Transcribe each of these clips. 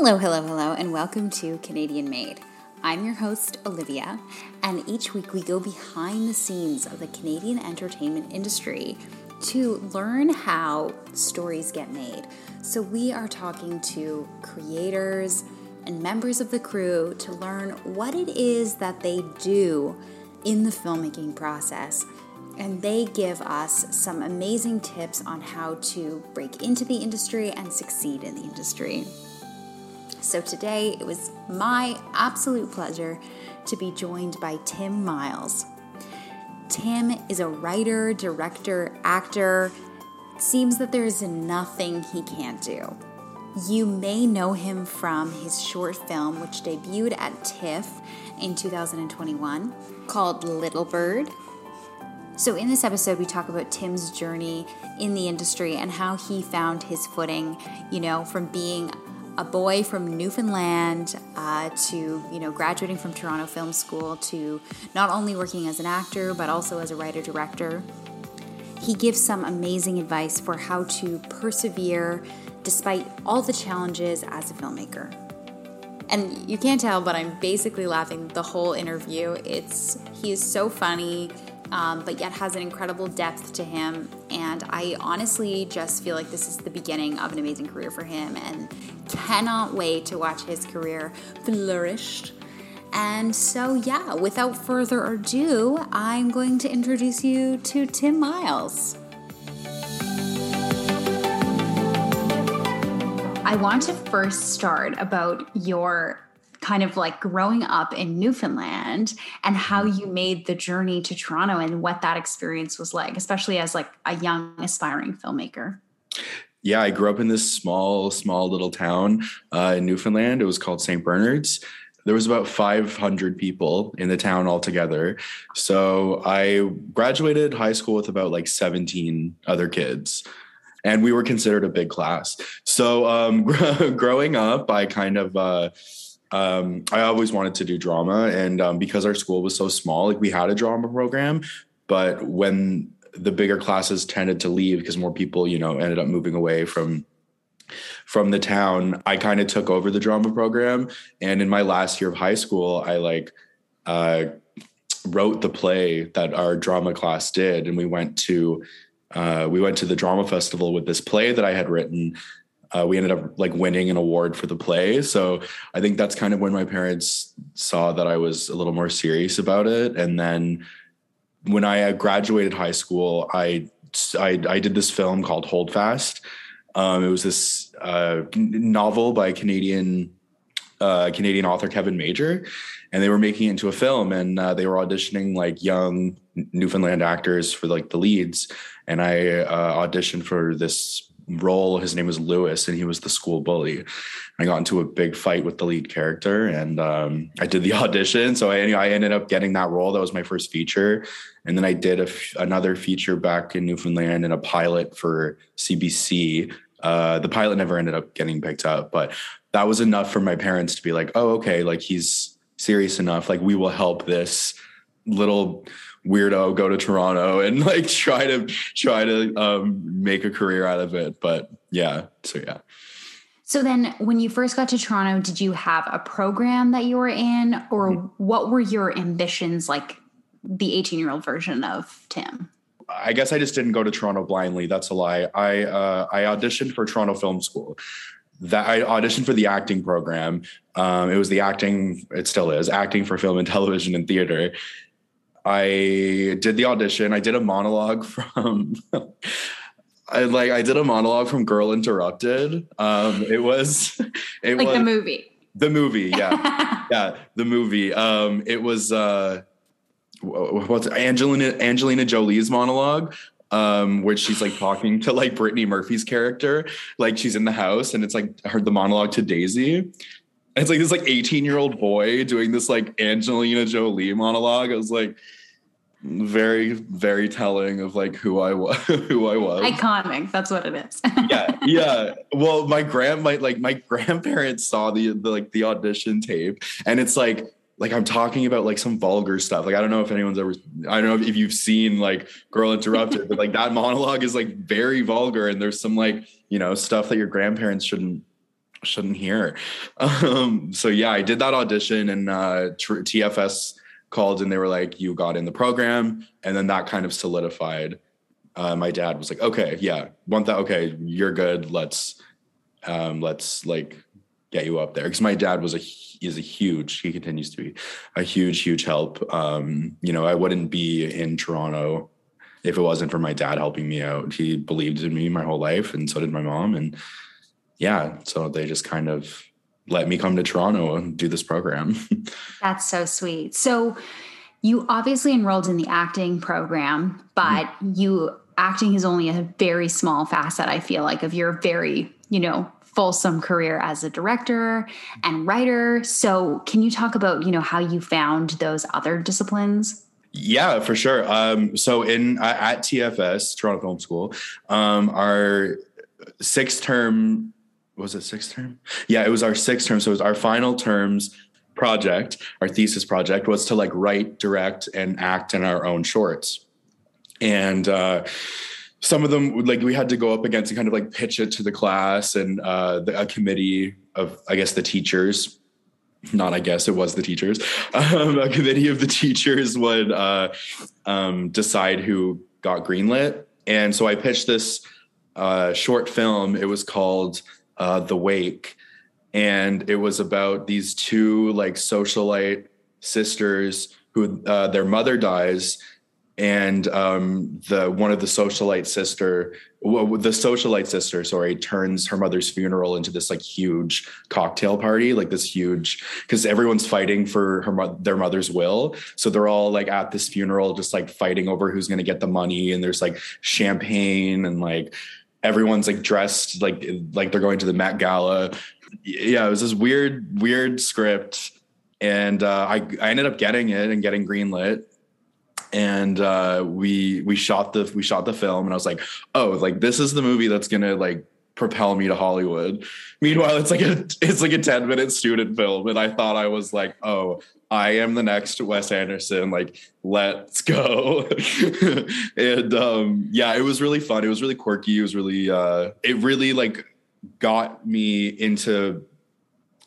Hello, hello, hello, and welcome to Canadian Made. I'm your host, Olivia, and each week we go behind the scenes of the Canadian entertainment industry to learn how stories get made. So, we are talking to creators and members of the crew to learn what it is that they do in the filmmaking process. And they give us some amazing tips on how to break into the industry and succeed in the industry. So today it was my absolute pleasure to be joined by Tim Myles. Tim is a writer, director, actor. It seems that there is nothing he can't do. You may know him from his short film, which debuted at TIFF in 2021, called Little Bird. So, in this episode, we talk about Tim's journey in the industry and how he found his footing, you know, from being a boy from Newfoundland uh, to you know graduating from Toronto Film School to not only working as an actor but also as a writer director. He gives some amazing advice for how to persevere despite all the challenges as a filmmaker. And you can't tell, but I'm basically laughing the whole interview. It's he is so funny um, but yet has an incredible depth to him. And I honestly just feel like this is the beginning of an amazing career for him and cannot wait to watch his career flourish. And so, yeah, without further ado, I'm going to introduce you to Tim Myles. I want to first start about your kind of like growing up in Newfoundland and how you made the journey to Toronto and what that experience was like, especially as like a young aspiring filmmaker. Yeah, I grew up in this small, small little town uh, in Newfoundland. It was called St. Bernard's. There was about 500 people in the town altogether. So I graduated high school with about like 17 other kids and we were considered a big class. So um, growing up, I kind of uh, um, I always wanted to do drama, and um, because our school was so small, like we had a drama program, but when the bigger classes tended to leave because more people, you know, ended up moving away from from the town, I kind of took over the drama program. And in my last year of high school, I like uh, wrote the play that our drama class did, and we went to uh, we went to the drama festival with this play that I had written uh, we ended up like winning an award for the play. So I think that's kind of when my parents saw that I was a little more serious about it. And then when I graduated high school, I I, I did this film called Hold Fast. Um, it was this uh, novel by Canadian uh, Canadian author Kevin Major, and they were making it into a film, and uh, they were auditioning like young Newfoundland actors for like the leads, and I uh, auditioned for this role. His name was Lewis, and he was the school bully. I got into a big fight with the lead character, and um, I did the audition. So I, I ended up getting that role. That was my first feature, and then I did another feature back in Newfoundland and a pilot for CBC. Uh, the pilot never ended up getting picked up, but that was enough for my parents to be like, "Oh, okay, like he's serious enough. Like we will help this little." Weirdo go to Toronto and like try to try to um, make a career out of it. But yeah, so yeah. So then when you first got to Toronto, did you have a program that you were in or mm-hmm. what were your ambitions like the 18 year old version of Tim? I guess I just didn't go to Toronto blindly. That's a lie. I uh, I auditioned for Toronto Film School. That I auditioned for the acting program. Um, it was the acting. It still is acting for film and television and theater. I did the audition. I did a monologue from I like I did a monologue from Girl Interrupted. Um it was it like was the movie. The movie, yeah. yeah, the movie. Um it was uh what's Angelina Angelina Jolie's monologue um where she's like talking to like Brittany Murphy's character like she's in the house and it's like her the monologue to Daisy it's like this like 18 year old boy doing this like Angelina Jolie monologue. I was like very, very telling of like who I was, who I was. Iconic. That's what it is. yeah. Yeah. Well, my grand, my like my grandparents saw the, the like the audition tape and it's like, like I'm talking about like some vulgar stuff. Like I don't know if anyone's ever I don't know if you've seen like Girl Interrupted, but like that monologue is like very vulgar and there's some like, you know, stuff that your grandparents shouldn't shouldn't hear. Um, so yeah, I did that audition and uh, TFS called and they were like, you got in the program. And then that kind of solidified. Uh, my dad was like, okay, yeah, want that. Okay, you're good. Let's, um, let's like get you up there. Cause my dad was a, is a huge, he continues to be a huge, huge help. Um, you know, I wouldn't be in Toronto if it wasn't for my dad helping me out. He believed in me my whole life. And so did my mom. And, yeah, so they just kind of let me come to Toronto and do this program. That's so sweet. So you obviously enrolled in the acting program, but mm-hmm. you acting is only a very small facet, I feel like, of your very, you know, fulsome career as a director and writer. So can you talk about, you know, how you found those other disciplines? Yeah, for sure. Um, so in uh, at TFS, Toronto Film School, um, our six term was it sixth term? Yeah, it was our sixth term. So it was our final terms project, our thesis project was to like write, direct, and act in our own shorts. And uh, some of them, like we had to go up against and kind of like pitch it to the class and uh, the, a committee of, I guess, the teachers. Not, I guess it was the teachers. Um, a committee of the teachers would uh, um, decide who got greenlit. And so I pitched this uh, short film. It was called uh, The Wake, and it was about these two like socialite sisters who uh, their mother dies and um, the one of the socialite sister the socialite sister sorry turns her mother's funeral into this like huge cocktail party like this huge because everyone's fighting for her their mother's will. So they're all like at this funeral just like fighting over who's going to get the money and there's like champagne and like everyone's like dressed like like they're going to the Met Gala. Yeah, it was this weird weird script, and uh, I I ended up getting it and getting greenlit. And uh, we we shot the we shot the film, and I was like, oh, like this is the movie that's gonna like propel me to Hollywood. Meanwhile, it's like a it's like a 10 minute student film. And I thought I was like, oh, I am the next Wes Anderson. Like, let's go. and um, yeah, it was really fun. It was really quirky. It was really uh it really like got me into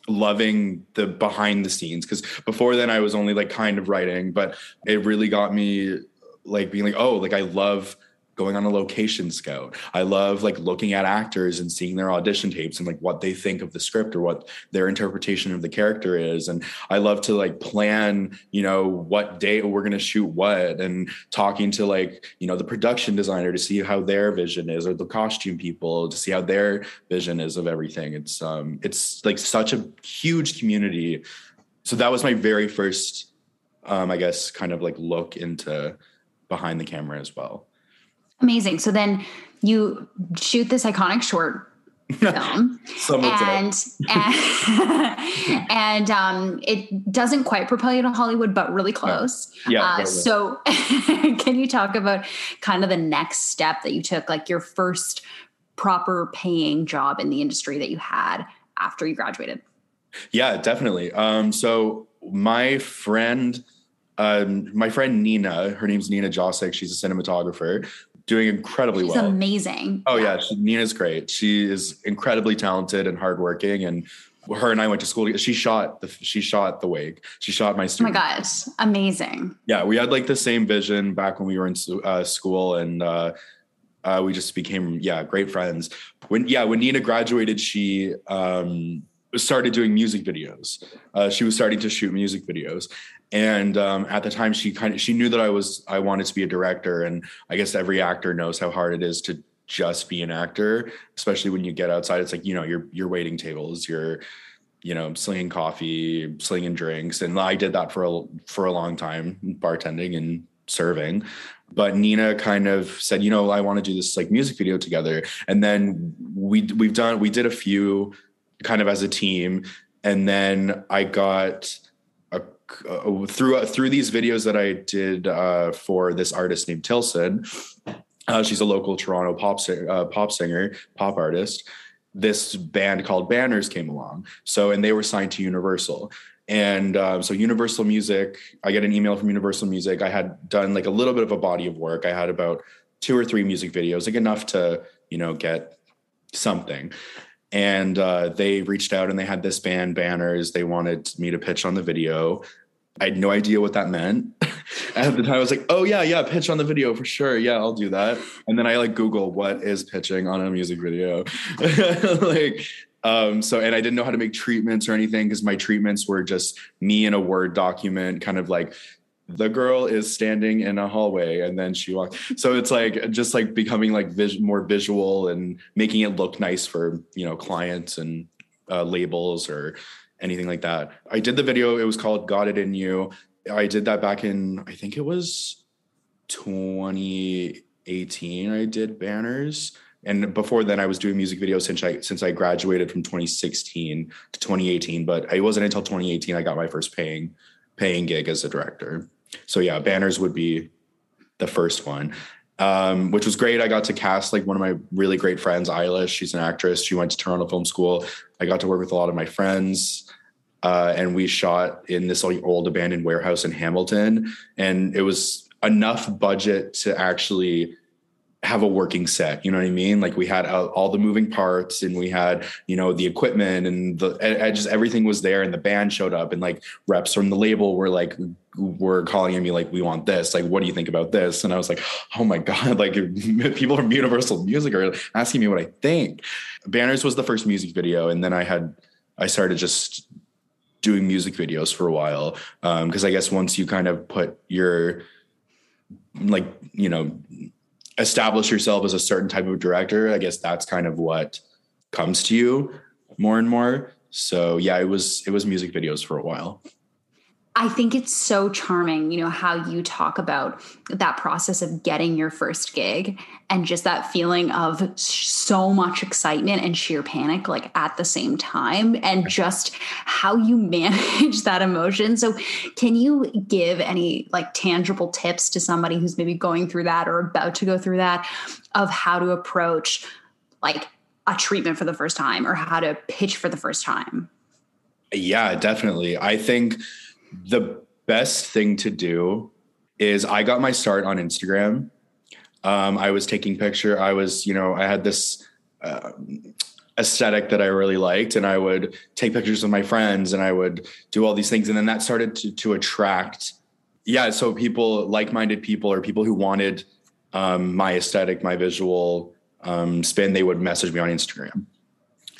loving the behind the scenes because before then I was only like kind of writing, but it really got me like being like, oh, like I love going on a location scout. I love like looking at actors and seeing their audition tapes and like what they think of the script or what their interpretation of the character is. And I love to like plan, you know, what day we're going to shoot what and talking to like, you know, the production designer to see how their vision is or the costume people to see how their vision is of everything. It's um it's like such a huge community. So that was my very first um I guess kind of like look into behind the camera as well. Amazing. So then you shoot this iconic short film and and, and um, it doesn't quite propel you to hollywood but really close. Yeah, uh, so can you talk about kind of the next step that you took like your first proper paying job in the industry that you had after you graduated? Yeah definitely. Um, so my friend um, my friend Nina, her name's Nina Josik. She's a cinematographer doing incredibly well. She's well. amazing. Oh yeah, yeah she, Nina's great. She is incredibly talented and hardworking, and her and I went to school. She shot the she shot the wake. She shot my student. Oh my gosh, amazing! Yeah, we had like the same vision back when we were in uh, school, and uh, uh, we just became yeah great friends. When yeah, when Nina graduated, she um, started doing music videos. Uh, she was starting to shoot music videos, and um, at the time she kind of she knew that i was i wanted to be a director. And i guess every actor knows how hard it is to just be an actor especially when you get outside. It's like you know you're you're waiting tables you're you know slinging coffee slinging drinks. And i did that for a for a long time bartending and serving. But nina kind of said you know i want to do this like music video together. And then we we've done we did a few kind of as a team. And then i got uh, through uh, through these videos that I did uh, for this artist named Tilson. Uh, she's a local Toronto pop uh, pop singer, pop artist. This band called Banners came along. So, and they were signed to Universal. And um, so, Universal Music, I get an email from Universal Music. I had done like a little bit of a body of work. I had about two or three music videos, like enough to, you know, get something. and uh, they reached out and they had this band banners. They wanted me to pitch on the video. I had no idea what that meant. At the time, I was like, "Oh yeah, yeah, pitch on the video for sure. Yeah, I'll do that." And then I like Google what is pitching on a music video, like. Um, so, and I didn't know how to make treatments or anything because my treatments were just me in a Word document, kind of like the girl is standing in a hallway and then she walks so it's like just like becoming like vis- more visual and making it look nice for you know clients and uh, labels or anything like that. I did the video it was called got it in you. I did that back in i think it was 2018 i did banners. And before then i was doing music videos since i since i graduated from 2016 to 2018 but it wasn't until 2018 i got my first paying paying gig as a director. So yeah, banners would be the first one. Um, which was great. I got to cast like one of my really great friends, Eilish. She's an actress. She went to Toronto Film School. I got to work with a lot of my friends. Uh, and we shot in this old abandoned warehouse in Hamilton. And it was enough budget to actually have a working set. You know what I mean? Like we had uh, all the moving parts and we had, you know, the equipment and the, and just everything was there and the band showed up and like reps from the label were like, were calling me like, we want this. Like, what do you think about this? And I was like, oh my God, like people from Universal Music are asking me what I think. Banners was the first music video. And then I had, I started just doing music videos for a while. Um, cause I guess once you kind of put your, like, you know, establish yourself as a certain type of director, I guess that's kind of what comes to you more and more. So yeah, it was it was music videos for a while. I think it's so charming, you know, how you talk about that process of getting your first gig and just that feeling of so much excitement and sheer panic, like at the same time, and just how you manage that emotion. So, can you give any like tangible tips to somebody who's maybe going through that or about to go through that of how to approach like a treatment for the first time or how to pitch for the first time? Yeah, definitely. I think the best thing to do is I got my start on Instagram. Um, I was taking picture. I was, you know, I had this uh, aesthetic that I really liked, and I would take pictures of my friends, and I would do all these things, and then that started to to attract, yeah. So people, like minded people, or people who wanted um, my aesthetic, my visual um, spin, they would message me on Instagram.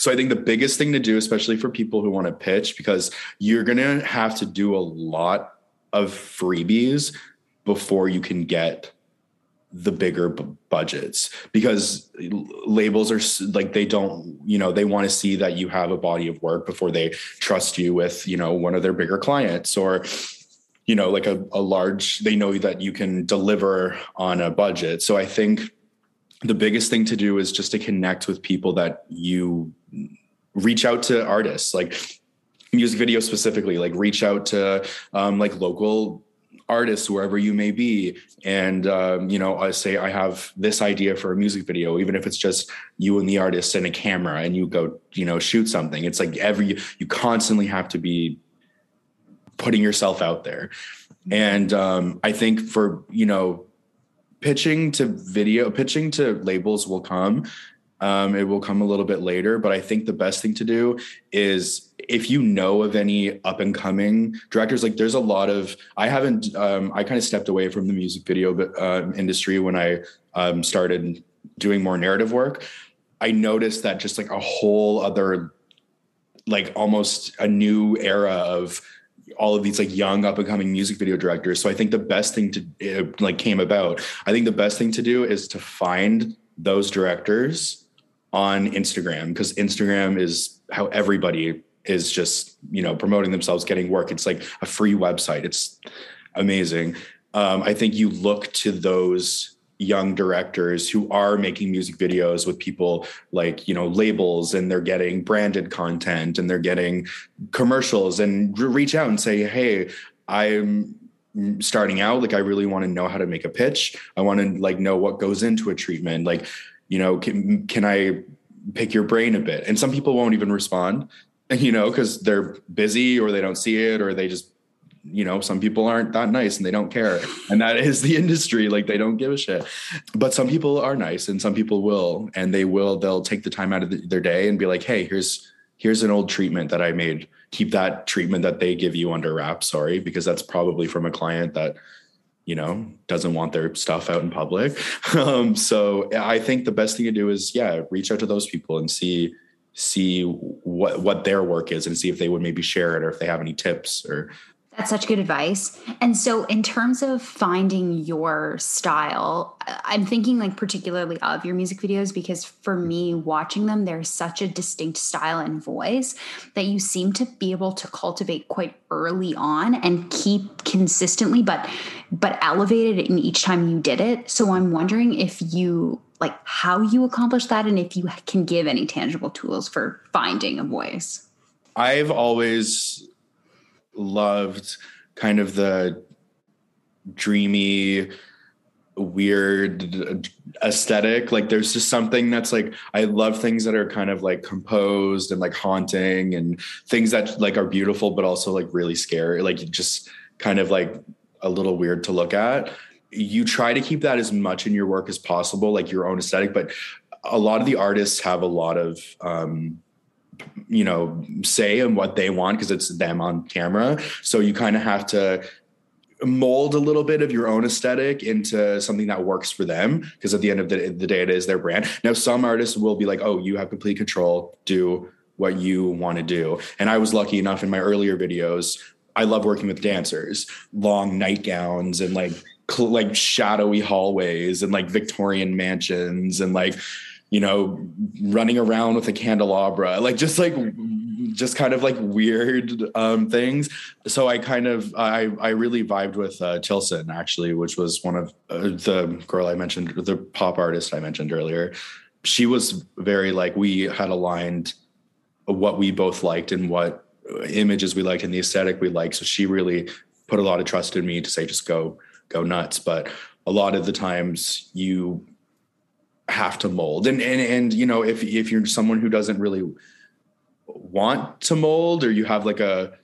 So I think the biggest thing to do, especially for people who want to pitch, because you're going to have to do a lot of freebies before you can get the bigger b- budgets. Because labels are like they don't you know they want to see that you have a body of work before they trust you with you know one of their bigger clients or you know like a, a large they know that you can deliver on a budget. So i think the biggest thing to do is just to connect with people that you reach out to artists like music video specifically like reach out to um, like local artists wherever you may be. And um, you know i say i have this idea for a music video even if it's just you and the artist and a camera and you go you know shoot something. It's like every you constantly have to be putting yourself out there. And um, i think for you know pitching to video pitching to labels will come um, it will come a little bit later, but I think the best thing to do is if you know of any up and coming directors, like there's a lot of, I haven't, um, I kind of stepped away from the music video uh, industry when I um, started doing more narrative work. I noticed that just like a whole other, like almost a new era of all of these like young up and coming music video directors. So I think the best thing to like came about. I think the best thing to do is to find those directors on Instagram because Instagram is how everybody is just you know promoting themselves, getting work. It's like a free website. It's amazing. Um, I think you look to those young directors who are making music videos with people like you know labels and they're getting branded content and they're getting commercials and reach out and say hey i'm starting out. Like i really want to know how to make a pitch. I want to like know what goes into a treatment. Like you know, can, can I pick your brain a bit? And some people won't even respond, you know, because they're busy or they don't see it or they just you know some people aren't that nice and they don't care. And that is the industry like they don't give a shit. But some people are nice and some people will and they will they'll take the time out of the, their day and be like hey here's here's an old treatment that i made. Keep that treatment that they give you under wraps sorry because that's probably from a client that you know doesn't want their stuff out in public. Um, so i think the best thing to do is yeah reach out to those people and see see what what their work is and see if they would maybe share it or if they have any tips or that's such good advice. And so, in terms of finding your style, I'm thinking like particularly of your music videos because for me, watching them, there's such a distinct style and voice that you seem to be able to cultivate quite early on and keep consistently, but but elevated in each time you did it. So, I'm wondering if you like how you accomplish that and if you can give any tangible tools for finding a voice. I've always loved kind of the dreamy weird aesthetic. Like there's just something that's like i love things that are kind of like composed and like haunting and things that like are beautiful but also like really scary like just kind of like a little weird to look at. You try to keep that as much in your work as possible like your own aesthetic but a lot of the artists have a lot of um you know say and what they want because it's them on camera. So you kind of have to mold a little bit of your own aesthetic into something that works for them because at the end of the, the day it is their brand. Now some artists will be like oh you have complete control. Do what you want to do. And i was lucky enough in my earlier videos i love working with dancers. Long nightgowns and like like shadowy hallways and like victorian mansions and like you know, running around with a candelabra, like just like just kind of like weird um, things. So I kind of I I really vibed with uh, Tilson actually, which was one of uh, the girl I mentioned, the pop artist I mentioned earlier. She was very like we had aligned what we both liked and what images we liked and the aesthetic we liked. So she really put a lot of trust in me to say just go go nuts. But a lot of the times you have to mold. And and and you know if if you're someone who doesn't really want to mold or you have like a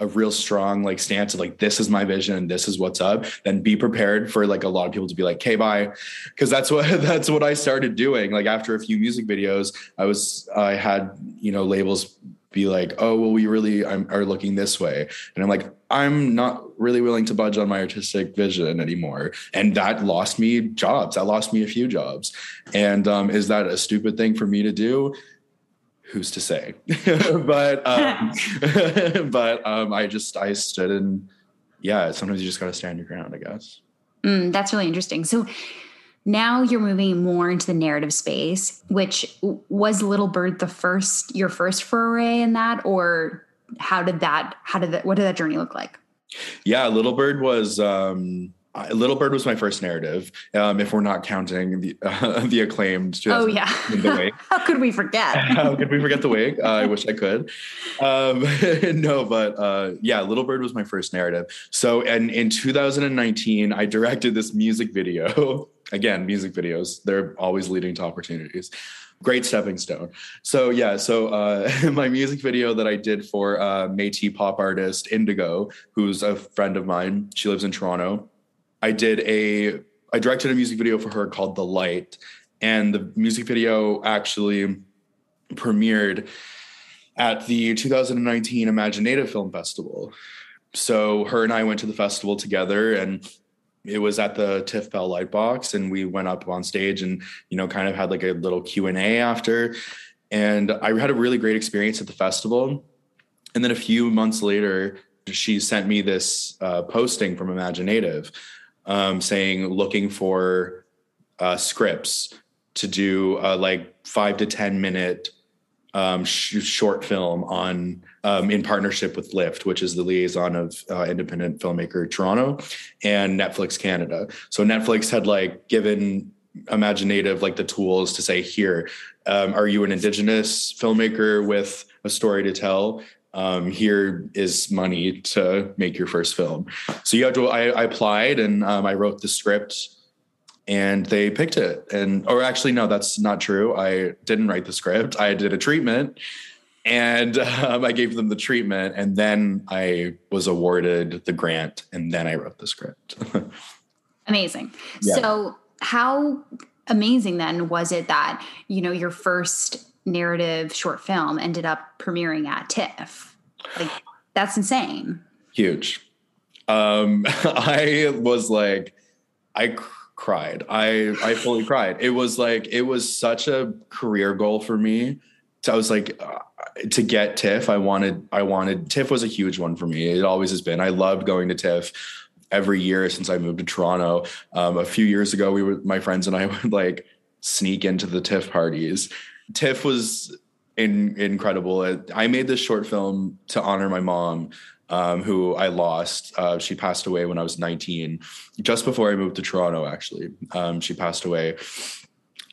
a real strong like stance of like this is my vision this is what's up then be prepared for like a lot of people to be like okay bye. Because that's what that's what i started doing. Like after a few music videos i was i had you know labels be like, oh, well, we really are looking this way. And I'm like, I'm not really willing to budge on my artistic vision anymore. And that lost me jobs. That lost me a few jobs. And um, is that a stupid thing for me to do? Who's to say? but um, but um, I just I stood and yeah, sometimes you just got to stand your ground, I guess. Mm, that's really interesting. So now you're moving more into the narrative space which was little bird the first your first foray in that or how did that how did that what did that journey look like yeah little bird was um Little Bird was my first narrative. Um, if we're not counting the uh, the acclaimed, oh yeah, How could we forget? How could we forget the wig? Uh, I wish I could. Um, no, but uh, yeah, Little Bird was my first narrative. So, and in 2019, I directed this music video. Again, music videos, they're always leading to opportunities. Great stepping stone. So, yeah, so uh, my music video that I did for uh, Metis pop artist Indigo, who's a friend of mine, she lives in Toronto. I did a, I directed a music video for her called The Light. And the music video actually premiered at the 2019 imagineNATIVE Film Festival. So her and I went to the festival together and it was at the TIFF Bell Lightbox and we went up on stage and you know kind of had like a little Q&A after. And I had a really great experience at the festival. And then a few months later she sent me this uh, posting from imagineNATIVE um, saying looking for uh, scripts to do uh, like 5 to 10 minute um, sh- short film on um, in partnership with Lift, which is the liaison of uh, independent filmmaker Toronto and Netflix Canada. So Netflix had like given imagineNATIVE like the tools to say, here, um, are you an Indigenous filmmaker with a story to tell? Um, here is money to make your first film. So you have to. I, I applied and um, I wrote the script and they picked it and or actually no that's not true i didn't write the script i did a treatment and um, I gave them the treatment, and then I was awarded the grant, and then I wrote the script. Amazing. Yeah. So, how amazing then was it that you know your first narrative short film ended up premiering at TIFF? Like, that's insane. Huge. Um, I was like, I cr- cried. I I fully cried. It was like it was such a career goal for me. So I was like, uh, to get TIFF, I wanted, I wanted, TIFF was a huge one for me. It always has been. I loved going to TIFF every year since I moved to Toronto. Um, a few years ago, we were, my friends and I would like sneak into the TIFF parties. TIFF was in, incredible. I made this short film to honor my mom. Um, who I lost. Uh, she passed away when I was 19, just before I moved to Toronto, actually. Um, she passed away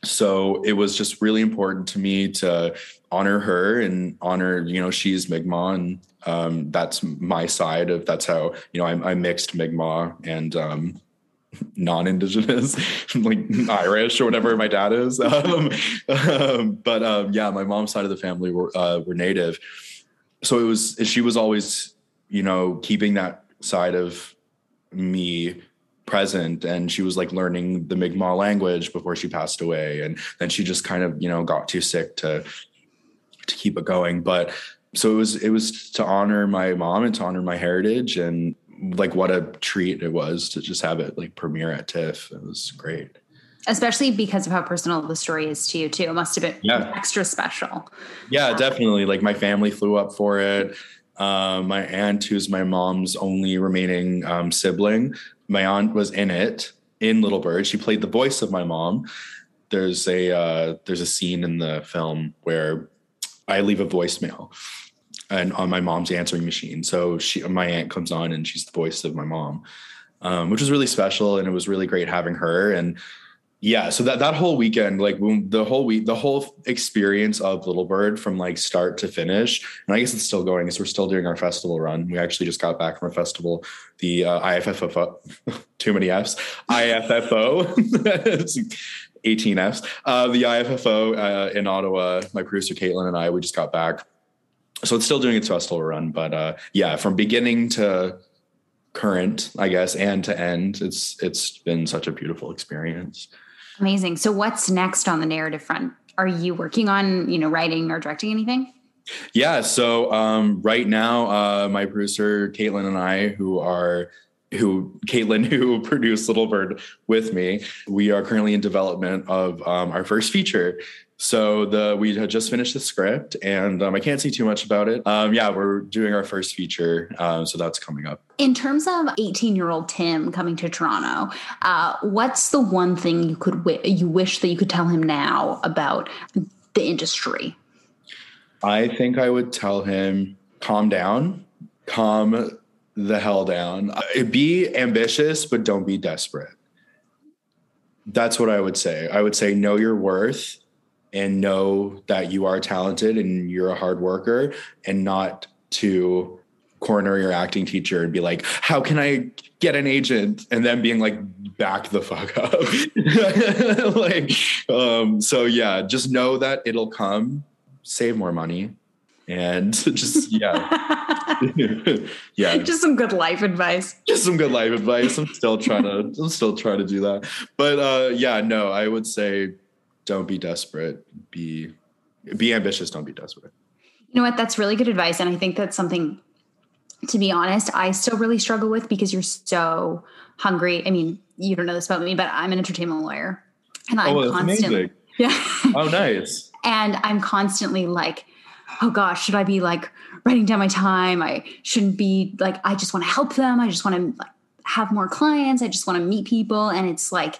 so it was just really important to me to honor her and honor you know she's mi'kmaq and um, that's my side of that's how you know i'm, I'm mixed mi'kmaq and um, non-indigenous like irish or whatever my dad is um, um, but yeah my mom's side of the family were, uh, were native so it was she was always you know keeping that side of me present. And she was like learning the Mi'kmaq language before she passed away. And then she just kind of you know got too sick to to keep it going. But so it was it was to honor my mom and to honor my heritage. And like what a treat it was to just have it like premiere at TIFF it was great. Especially because of how personal the story is to you too. It must have been yeah. extra special. Yeah um, definitely. Like my family flew up for it uh, my aunt, who's my mom's only remaining um, sibling, my aunt was in it in Little Bird. She played the voice of my mom. There's a uh, there's a scene in the film where I leave a voicemail and on my mom's answering machine. So she my aunt comes on and she's the voice of my mom, um, which was really special and it was really great having her and yeah so that that whole weekend like the whole week the whole experience of little bird from like start to finish and i guess it's still going because we're still doing our festival run. We actually just got back from a festival the uh, iffo too many f's iffo 18 f's. Uh, the iffo uh, in ottawa my producer caitlin and i we just got back. So it's still doing its festival run but uh, yeah from beginning to current i guess and to end it's it's been such a beautiful experience Amazing. So what's next on the narrative front? Are you working on, you know, writing or directing anything? Yeah. So um, right now, uh, my producer Caitlin and I, who are who Caitlin, who produced Little Bird with me, we are currently in development of um, our first feature. So the we had just finished the script, and um, I can't say too much about it. Um, yeah, we're doing our first feature, um, so that's coming up. In terms of eighteen-year-old Tim coming to Toronto, uh, what's the one thing you could w- you wish that you could tell him now about the industry? I think I would tell him calm down, calm the hell down. Uh, be ambitious, but don't be desperate. That's what I would say. I would say know your worth and know that you are talented and you're a hard worker and not to corner your acting teacher and be like, how can I get an agent? And then being like, back the fuck up. like, um, so yeah, just know that it'll come, save more money. And just, yeah. yeah. Just some good life advice. Just some good life advice. I'm still trying to, I'm still trying to do that. But uh, yeah, no, I would say don't be desperate. Be be ambitious. Don't be desperate. You know what? That's really good advice, and I think that's something. To be honest, I still really struggle with because you're so hungry. I mean, you don't know this about me, but I'm an entertainment lawyer, and I'm oh, constantly amazing. yeah. oh, nice. and I'm constantly like, oh gosh, should I be like writing down my time? I shouldn't be like. I just want to help them. I just want to like, have more clients. I just want to meet people, and it's like,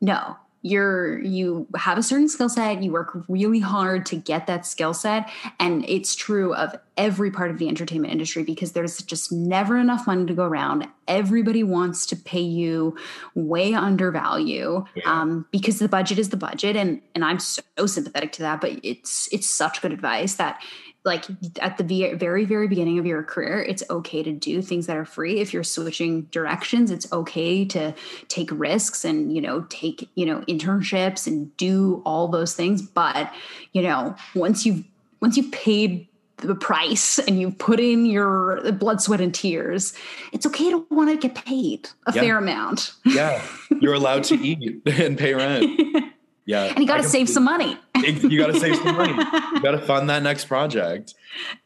no, you're you have a certain skill set you work really hard to get that skill set. And it's true of every part of the entertainment industry because there's just never enough money to go around. Everybody wants to pay you way under value yeah. um, because the budget is the budget. And and i'm so sympathetic to that but it's it's such good advice that like at the very very beginning of your career it's okay to do things that are free if you're switching directions it's okay to take risks and you know take you know internships and do all those things but you know once you've once you've paid the price and you've put in your blood, sweat, and tears, it's okay to want to get paid a yeah. fair amount. yeah. You're allowed to eat and pay rent. Yeah. And you got to save some money. You got to save some money. You got to fund that next project.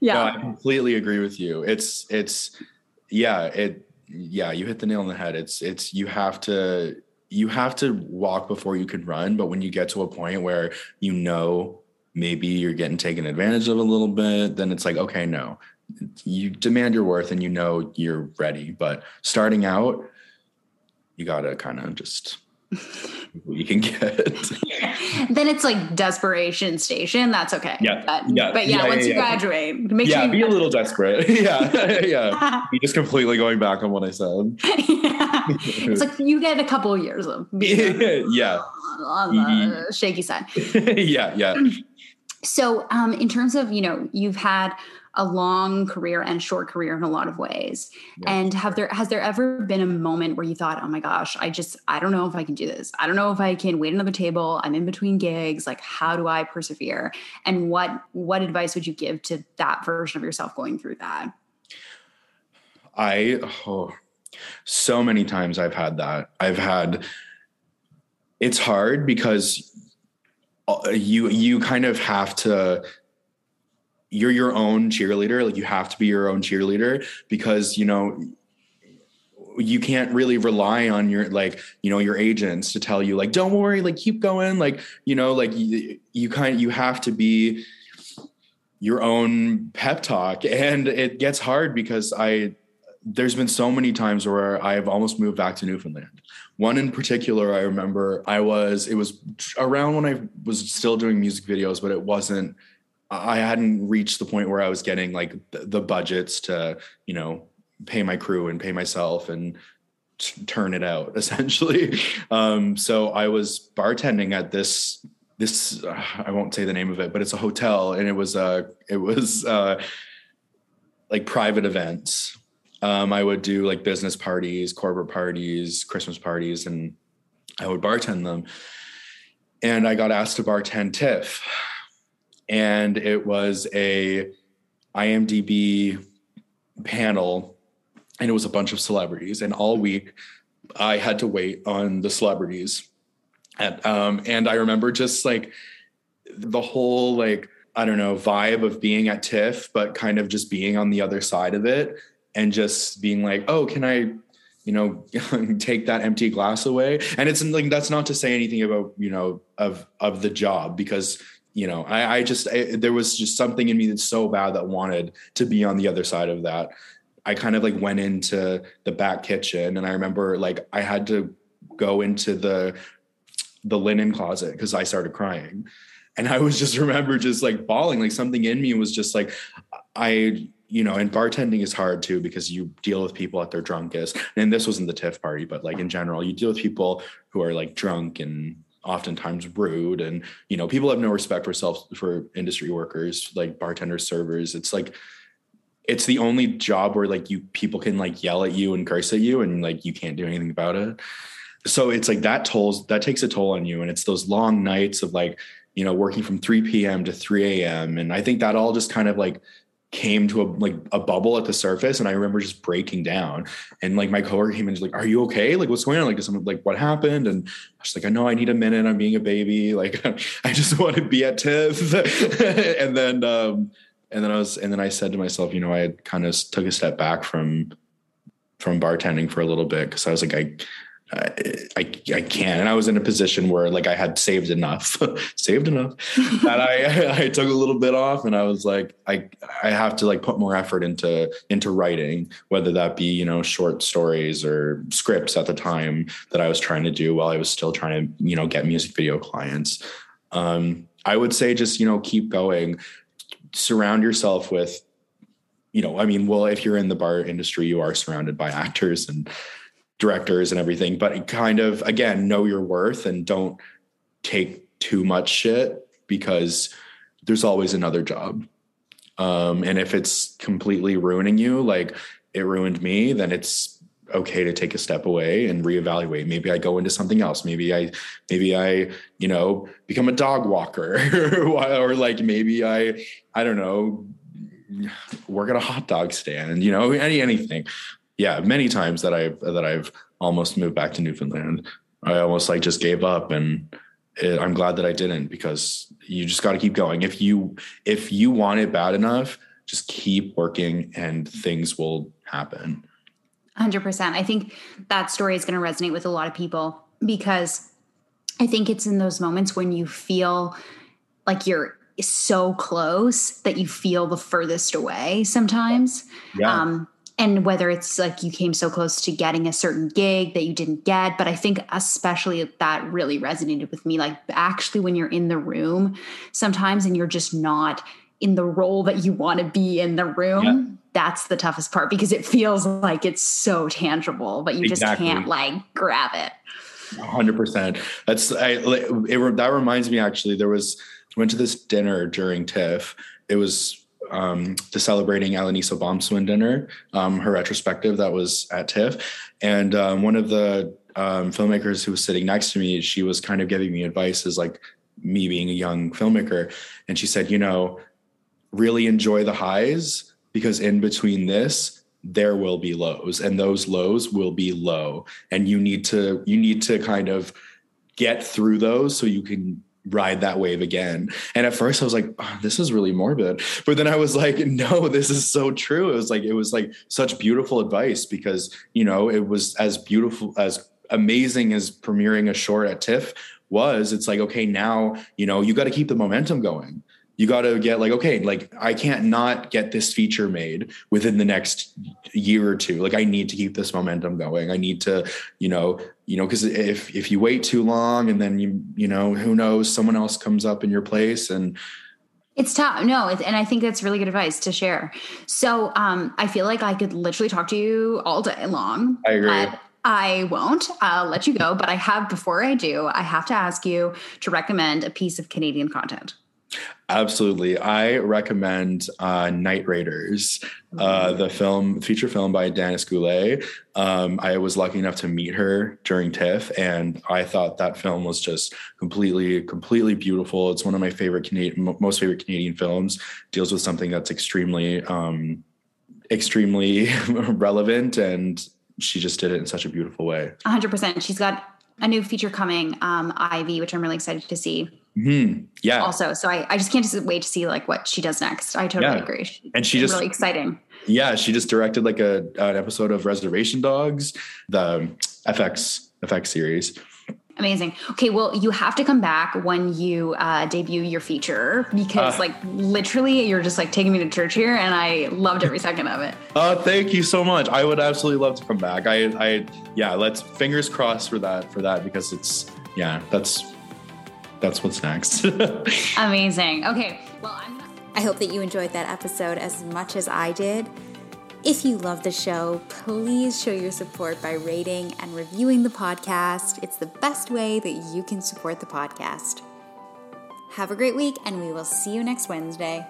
Yeah. No, I completely agree with you. It's, it's, yeah, it, yeah, you hit the nail on the head. It's, it's, you have to, you have to walk before you can run. But when you get to a point where you know maybe you're getting taken advantage of a little bit, then it's like, okay, no, you demand your worth and you know you're ready. But starting out, you gotta kind of just you can get. then it's like desperation station. That's okay. Yeah. But yeah, but yeah, yeah once yeah, you graduate, make yeah, sure be a little desperate. yeah. yeah. Be just completely going back on what I said. yeah. It's like you get a couple of years of yeah. on the mm-hmm. shaky side. yeah, yeah. So, um, in terms of, you know, you've had a long career and short career in a lot of ways. Yeah. And have there has there ever been a moment where you thought, "Oh my gosh, I just I don't know if I can do this. I don't know if I can wait another table. I'm in between gigs. Like how do I persevere?" And what what advice would you give to that version of yourself going through that? I oh, so many times I've had that. I've had it's hard because uh, you you kind of have to you're your own cheerleader like you have to be your own cheerleader because you know you can't really rely on your like you know your agents to tell you like don't worry like keep going like you know like you, you kind of you have to be your own pep talk. And it gets hard because i there's been so many times where i've almost moved back to newfoundland. One in particular i remember i was it was around when i was still doing music videos but it wasn't I hadn't reached the point where I was getting like the, budgets to, you know, pay my crew and pay myself and t- turn it out essentially. Um, so I was bartending at this this uh, I won't say the name of it, but it's a hotel and it was uh it was uh like private events. Um, I would do like business parties, corporate parties, Christmas parties, and I would bartend them. And I got asked to bartend TIFF and it was a IMDb panel, and it was a bunch of celebrities. And all week, I had to wait on the celebrities, and um, and I remember just like the whole like I don't know vibe of being at TIFF, but kind of just being on the other side of it, and just being like, oh, can I you know take that empty glass away and it's like that's not to say anything about you know of of the job because you know i, I just I, there was just something in me that's so bad that wanted to be on the other side of that i kind of like went into the back kitchen and i remember like i had to go into the the linen closet because i started crying and i was just remember just like bawling like something in me was just like i you know, and bartending is hard too because you deal with people at their drunkest. And this wasn't the TIFF party, but like in general, you deal with people who are like drunk and oftentimes rude. And you know people have no respect for self for industry workers like bartenders servers. It's like it's the only job where like you people can like yell at you and curse at you and like you can't do anything about it. So it's like that tolls that takes a toll on you. And it's those long nights of like you know working from 3 p.m to 3 a.m and i think that all just kind of like came to a like a bubble at the surface and I remember just breaking down and like my coworker came in and like, are you okay? Like what's going on? Like someone like what happened? And I was like, I know I need a minute. I'm being a baby. Like I just want to be at TIFF. and then um and then I was and then I said to myself, you know, I kind of took a step back from from bartending for a little bit because I was like, I I, I, I can't. And I was in a position where like I had saved enough, saved enough that I, I took a little bit off and I was like, I, I have to like put more effort into, into writing, whether that be, you know, short stories or scripts at the time that I was trying to do while I was still trying to, you know, get music video clients. Um, I would say just, you know, keep going, surround yourself with, you know, I mean, well, if you're in the bar industry, you are surrounded by actors and, directors and everything, but kind of again, know your worth and don't take too much shit because there's always another job. Um, and if it's completely ruining you, like it ruined me, then it's okay to take a step away and reevaluate. Maybe I go into something else. Maybe I, maybe I, you know, become a dog walker or like maybe I, I don't know, work at a hot dog stand, you know, any anything. Yeah, many times that I've that I've almost moved back to Newfoundland. I almost like just gave up and it, I'm glad that I didn't because you just got to keep going. If you if you want it bad enough, just keep working and things will happen. 100%. I think that story is going to resonate with a lot of people because I think it's in those moments when you feel like you're so close that you feel the furthest away sometimes. Yeah. Um, and whether it's like you came so close to getting a certain gig that you didn't get but i think especially that really resonated with me like actually when you're in the room sometimes and you're just not in the role that you want to be in the room yeah. that's the toughest part because it feels like it's so tangible but you exactly. just can't like grab it 100% that's I, it, that reminds me actually there was went to this dinner during tiff it was um, the celebrating Alanis Obomsawin dinner, um, her retrospective that was at TIFF. And um, one of the um, filmmakers who was sitting next to me, she was kind of giving me advice as like me being a young filmmaker. And she said, you know, really enjoy the highs because in between this there will be lows and those lows will be low and you need to you need to kind of get through those so you can ride that wave again. And at first i was like oh, this is really morbid. But then i was like no this is so true. It was like it was like such beautiful advice because you know it was as beautiful as amazing as premiering a short at tiff was. It's like okay now you know you got to keep the momentum going you got to get like okay like i can't not get this feature made within the next year or two like i need to keep this momentum going i need to you know you know because if if you wait too long and then you you know who knows someone else comes up in your place and it's tough. No, and I think that's really good advice to share. So um, I feel like I could literally talk to you all day long. I agree. But I won't. I'll let you go. But I have, before I do, I have to ask you to recommend a piece of Canadian content. Absolutely. I recommend uh, Night Raiders, uh, the film, feature film by Danis Goulet. Um, I was lucky enough to meet her during TIFF, and I thought that film was just completely, completely beautiful. It's one of my favorite Canadian, most favorite Canadian films. Deals with something that's extremely, um, extremely relevant, and she just did it in such a beautiful way. 100%. She's got a new feature coming, um, Ivy, which I'm really excited to see. Mm-hmm. Yeah. Also, so I, I just can't just wait to see like what she does next. I totally yeah. agree. and she just really exciting. Yeah, she just directed like a an episode of Reservation Dogs, the FX FX series. Amazing. Okay, well, you have to come back when you uh, debut your feature because, uh, like, literally, you're just like taking me to church here, and I loved every second of it. Uh, thank you so much. I would absolutely love to come back. I, I, yeah, let's fingers crossed for that for that because it's yeah, that's that's what's next. Amazing. Okay. Well, I'm I hope that you enjoyed that episode as much as I did. If you love the show, please show your support by rating and reviewing the podcast. It's the best way that you can support the podcast. Have a great week, and we will see you next Wednesday.